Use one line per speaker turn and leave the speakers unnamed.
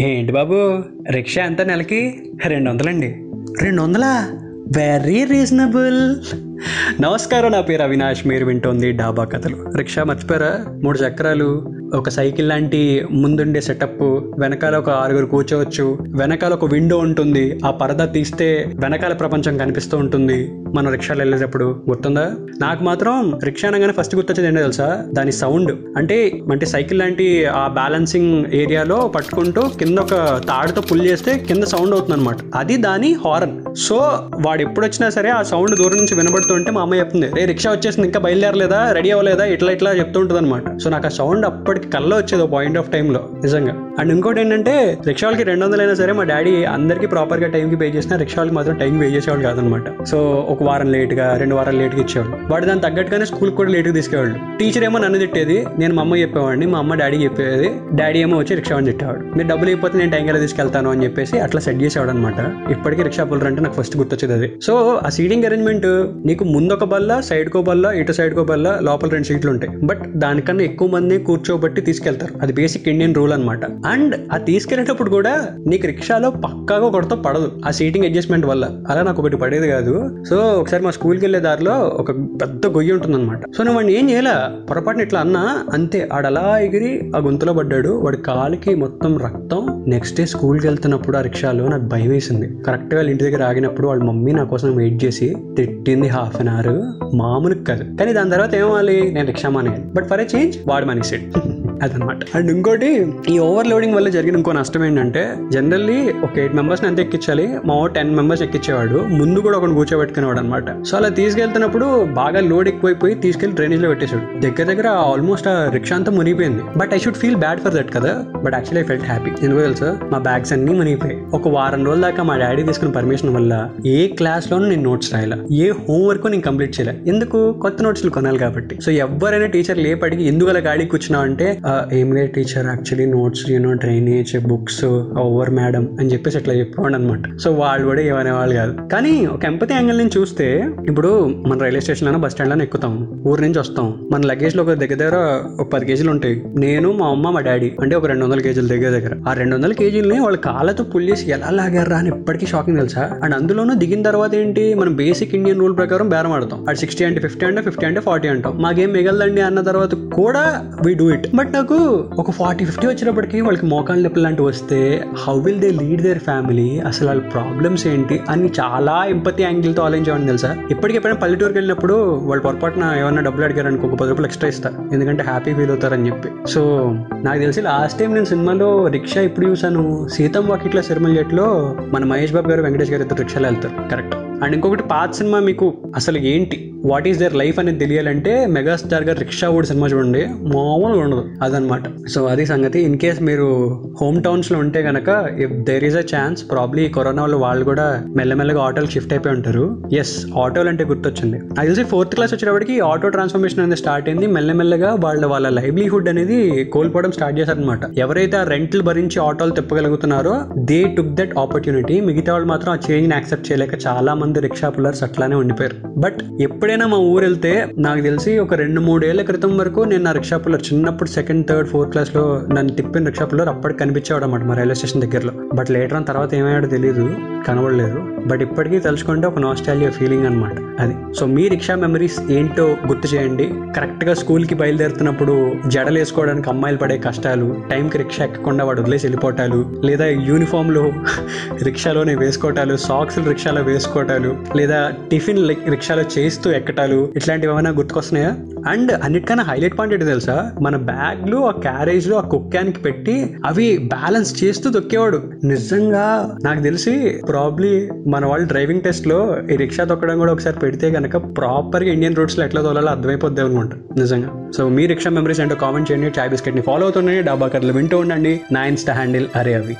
ఏంటి బాబు? రిక్షా ఎంత నెలకి? రెండు వందలండి రెండు వందలా వెరీ రీజనబుల్ నమస్కారం నా పేరు అవినాష్. మీరు వింటోంది డాబా కథలు. రిక్షా మర్చిపోయారా? మూడు చక్రాలు. ఒక సైకిల్ లాంటి ముందుండే సెటప్ వెనకాల ఒక ఆరుగురు కూర్చోవచ్చు. వెనకాల ఒక విండో ఉంటుంది. ఆ పరదా తీస్తే వెనకాల ప్రపంచం కనిపిస్తూ ఉంటుంది. మనం రిక్షాలో వెళ్ళేటప్పుడు గుర్తుందా? నాకు మాత్రం రిక్షా అనగానే ఫస్ట్ గుర్తొచ్చేది ఏంటో తెలుసా? దాని సౌండ్ అంటే అంటే సైకిల్ లాంటి ఆ బ్యాలెన్సింగ్ ఏరియాలో పట్టుకుంటూ కింద ఒక తాడుతో పుల్ చేస్తే కింద సౌండ్ అవుతుంది అనమాట అది దాని హారన్ సో వాడు ఎప్పుడు వచ్చినా సరే ఆ సౌండ్ దూరం నుంచి వినబడుతుంటే మా అమ్మ చెప్తుంది రే రిక్షా వచ్చేసింది ఇంకా బయలుదేరలేదా? రెడీ అవ్వలేదా? ఇట్లా ఇట్లా చెప్తూ ఉంటుంది అనమాట సో నాకు ఆ సౌండ్ అప్పటికి కల్లో వచ్చేది పాయింట్ ఆఫ్ టైంలో నిజంగా. అండ్ ఇంకోటి ఏంటంటే రిక్షా వాళ్ళకి రెండు వందలైనా సరే మా డాడీ అందరికీ ప్రాపర్గా టైంకి పే చేసిన రిక్షాలకి మాత్రం టైంకి పే చేసేవాళ్ళు కాదనమాట. సో ఒక వారం లేట్గా రెండు వారాలు లేట్గా ఇచ్చేవాళ్ళు. వాడు దాని తగ్గట్టుగానే స్కూల్కి కూడా లేట్గా తీసుకెళ్ళాడు టీచర్ ఏమో నన్ను తిట్టేది నేను మా అమ్మ చెప్పేవాడిని మా అమ్మ డాడీ చెప్పేది డాడీ ఏమో వచ్చి రిక్షా వాడిని తిట్టేవాడు. మీరు డబ్బులు అయిపోతే నేను టైంకి ఎలా తీసుకెళ్తాను? అని చెప్పేసి అట్లా సెట్ చేసేవాడు అనమాట. ఇప్పటికీ రిక్షా పుల్లర్ అంటే నాకు ఫస్ట్ గుర్తొచ్చేది అది. సో ఆ సీటింగ్ అరేంజ్మెంట్ నీకు ముందు ఒక బల్ల సైడ్ కో బల్ల ఇటు సైడ్ కో బల్ల లోపల రెండు సీట్లు ఉంటాయి. బట్ దానికన్నా ఎక్కువ మంది కూర్చోబట్టి తీసుకెళ్తారు. అది బేసిక్ ఇండియన్ రూల్ అనమాట అండ్ ఆ తీసుకెళ్ళేటప్పుడు కూడా నీకు రిక్షాలో పక్కాగా ఒకటితో పడదు. ఆ సీటింగ్ అడ్జస్ట్మెంట్ వల్ల. అలా నాకు ఒకటి పడేది కాదు. సో ఒకసారి మా స్కూల్కి వెళ్ళే దారిలో ఒక పెద్ద గొయ్యి ఉంటుందన్నమాట. సో నేను వాడిని ఏం చేయాల? పొరపాటున ఇట్లా అన్నా అంతే. ఆడలా ఎగిరి ఆ గుంతలో పడ్డాడు. వాడి కాలికి మొత్తం రక్తం నెక్స్ట్ డే స్కూల్కి వెళ్తున్నప్పుడు ఆ రిక్షాలో నాకు భయం వేసింది. కరెక్ట్గా వాళ్ళ ఇంటి దగ్గర ఆగినప్పుడు వాళ్ళ మమ్మీ నా కోసం వెయిట్ చేసి తిట్టింది హాఫ్ అన్ అవర్ మామూలుగా కాదు. కానీ దాని తర్వాత ఏమవ్వాలి నేను రిక్షా మానేయాలి. బట్ ఫర్ ఏ చేంజ్ వాడు మానేసాడు. అదనమాట. అండ్ ఇంకోటి ఈ ఓవర్ లోడింగ్ వల్ల జరిగిన ఇంకో నష్టం ఏంటంటే జనరల్లీ ఒక ఎయిట్ మెంబర్స్ని ఎంత ఎక్కించాలి మా టెన్ మెంబర్స్ ఎక్కించేవాడు ముందు కూడా ఒకటి కూర్చోబెట్టుకునేవాడు అనమాట సో అలా తీసుకెళ్తున్నప్పుడు బాగా లోడ్ ఎక్కువైపోయి తీసుకెళ్ళి డ్రైనేజ్లో పెట్టేశాడు. దగ్గర దగ్గర ఆల్మోస్ట్ ఆ రిక్షా అంతా మునిగిపోయింది. But I should feel bad for that కదా. But actually I felt happy ఎందుకు తెలుసు? మా బ్యాగ్స్ అన్ని మునిగిపోయాయి. ఒక వారం రోజుల దాకా మా డాడీ తీసుకున్న పర్మిషన్ వల్ల ఏ క్లాస్లోనూ నేను నోట్స్ రాయాల. ఏ హోంవర్క్ నేను కంప్లీట్ చేయలే. ఎందుకు? కొత్త నోట్స్లు కొనాలి కాబట్టి. సో ఎవరైనా టీచర్ లేపడికి ఎందుకు అలా గాడికి కూర్చున్నావు అంటే "ఆ, ఏం లేదు teacher actually notes you know drainage books over madam అని చెప్పేసి అట్లా చెప్పేవాడు అనమాట సో వాళ్ళు కూడా ఏమనే వాళ్ళు కాదు. కానీ ఒక ఎంపతి యాంగిల్ నుంచి చూస్తే ఇప్పుడు మన రైల్వే స్టేషన్ లోనో బస్ స్టాండ్లోనే ఎక్కుతాం. ఊరు నుంచి వస్తాం. మన లగేజ్లో ఒక దగ్గర దగ్గర ఒక పది కేజీలు ఉంటాయి. నేను మా అమ్మ మా డాడీ అంటే ఒక రెండు వందల కేజీలు దగ్గర దగ్గర. ఆ రెండు వందల కేజీలని వాళ్ళ కాళ్ళతో పుల్ చేసి ఎలా లాగారా అని ఇప్పటికీ షాకింగ్ తెలుసా? అండ్ అందులోనూ దిగిన తర్వాత ఏంటి? మనం బేసిక్ ఇండియన్ రూల్ ప్రకారం బేరం ఆడతాం. అది సిక్స్టీ అంటే ఫిఫ్టీ అంటే ఫిఫ్టీ అంటే ఫార్టీ అంటాం. మాకేం మిగలదండి అన్న తర్వాత కూడా వీ డూ ఇట్ బట్ నాకు ఒక ఫార్టీ ఫిఫ్టీ వచ్చినప్పటికీ వాళ్ళకి మోకాళ్ళ నొప్పులు లాంటివి వస్తే how will they lead their family అసలు వాళ్ళ ప్రాబ్లమ్స్ ఏంటి? అని చాలా ఎంపతి యాంగిల్తో ఆలోచించేవాడిని తెలుసా? ఇప్పటికి ఎప్పుడైనా పల్లెటూరుకి వెళ్ళినప్పుడు వాళ్ళు పొరపాటున ఏమన్నా డబ్బులు అడిగారు అనుకో ఒక పది రూపాయలు ఎక్స్ట్రా ఇస్తారు ఎందుకంటే హ్యాపీ ఫీల్ అవుతారని చెప్పి. సో నాకు తెలిసి లాస్ట్ టైం నేను సినిమాలో రిక్షా ఇప్పుడు చూసాను సీతం వాకిట్లో సిరిమల్ జట్లో మన మహేష్ బాబు గారు వెంకటేష్ గారు ఇద్దరు రిక్షాలో వెళ్తారు. కరెక్ట్ అండ్ ఇంకొకటి పాత సినిమా మీకు అసలు ఏంటి? వాట్ ఈస్ దర్ లైఫ్ అనేది తెలియాలంటే మెగాస్టార్ గారు రిక్షా ఓడి సినిమా చూడండి. మామూలుగా ఉండదు. అదనమాట సో అది సంగతి. ఇన్ కేస్ మీరు హోమ్ టౌన్స్లో ఉంటే కనుక if there is a chance probably corona వల్ల వాళ్ళు కూడా మెల్లమెల్లగా ఆటోలు షిఫ్ట్ అయిపోయి ఉంటారు. ఎస్ ఆటోలు అంటే గుర్తొచ్చింది. అది తెలిసి ఫోర్త్ క్లాస్ వచ్చేటప్పటికి ఆటో ట్రాన్స్ఫర్మేషన్ అనేది స్టార్ట్ అయింది. మెల్లమెల్లగా వాళ్ళ వాళ్ళ లైవ్లీహుడ్ అనేది కోల్పోవడం స్టార్ట్ చేశారనమాట ఎవరైతే ఆ రెంట్లు భరించి ఆటోలు తిప్పగలుగుతున్నారో దే టుక్ దట్ ఆపర్చునిటీ మిగతా వాళ్ళు మాత్రం ఆ చేంజ్ యాక్సెప్ట్ చేయలేక చాలా మంది రిక్షా పుల్లర్స్ అట్లానే ఉండిపోయారు. బట్ ఎప్పుడు ఎప్పుడైనా మా ఊరు వెళ్తే నాకు తెలిసి ఒక రెండు మూడేళ్ళ క్రితం వరకు నేను నా రిక్షా పుల్లర్ చిన్నప్పుడు సెకండ్ థర్డ్ ఫోర్త్ క్లాస్లో నన్ను తిప్పిన రిక్షా పుల్లర్ అప్పటికి కనిపించేవాడు అనమాట మా రైల్వే స్టేషన్ దగ్గరలో. బట్ లేటర్ ఆన్ తర్వాత ఏమయ్యాడో తెలియదు కనబడలేదు. బట్ ఇప్పటికీ తలుచుకుంటే ఒక నాస్టాలియా ఫీలింగ్ అనమాట అది. సో మీ రిక్షా మెమరీస్ ఏంటో గుర్తు చేయండి. కరెక్ట్గా స్కూల్కి బయలుదేరుతున్నప్పుడు జడలు వేసుకోవడానికి అమ్మాయిలు పడే కష్టాలు టైంకి రిక్షా ఎక్కకుండా వాడు వదిలేసి వెళ్ళిపోవటాలు లేదా యూనిఫామ్లో రిక్షాలోనే వేసుకోవటాలు సాక్స్ రిక్షాలో వేసుకోవటాలు లేదా టిఫిన్ లి- రిక్షాలో చేస్తూ ఎక్కటాలు ఇట్లాంటివి ఏమైనా గుర్తుకొస్తున్నాయా? అండ్ అన్నిటికన్నా హైలైట్ పాయింట్ ఏంటి తెలుసా? మన బ్యాగ్లు ఆ క్యారేజ్లో ఆ కుక్కానికి పెట్టి అవి బ్యాలెన్స్ చేస్తూ దొక్కేవాడు నిజంగా నాకు తెలిసి ప్రాబ్లీ మన వాళ్ళు డ్రైవింగ్ టెస్ట్లో ఈ రిక్షా తొక్కడం కూడా ఒకసారి పెడితే కనుక ప్రాపర్గా ఇండియన్ రోడ్స్లో ఎట్లా తోలాలో అర్థమైపోద్ది అనుకుంటా. నిజంగా. సో మీ రిక్షా మెమరీస్ అంటే కామెంట్ చేయండి. చాయ్ బిస్కెట్ని ఫాలో అవుతుండండి. డాబా కర్లు వింటూ ఉండండి. నా ఇన్స్టా హ్యాండిల్ అరే అవి.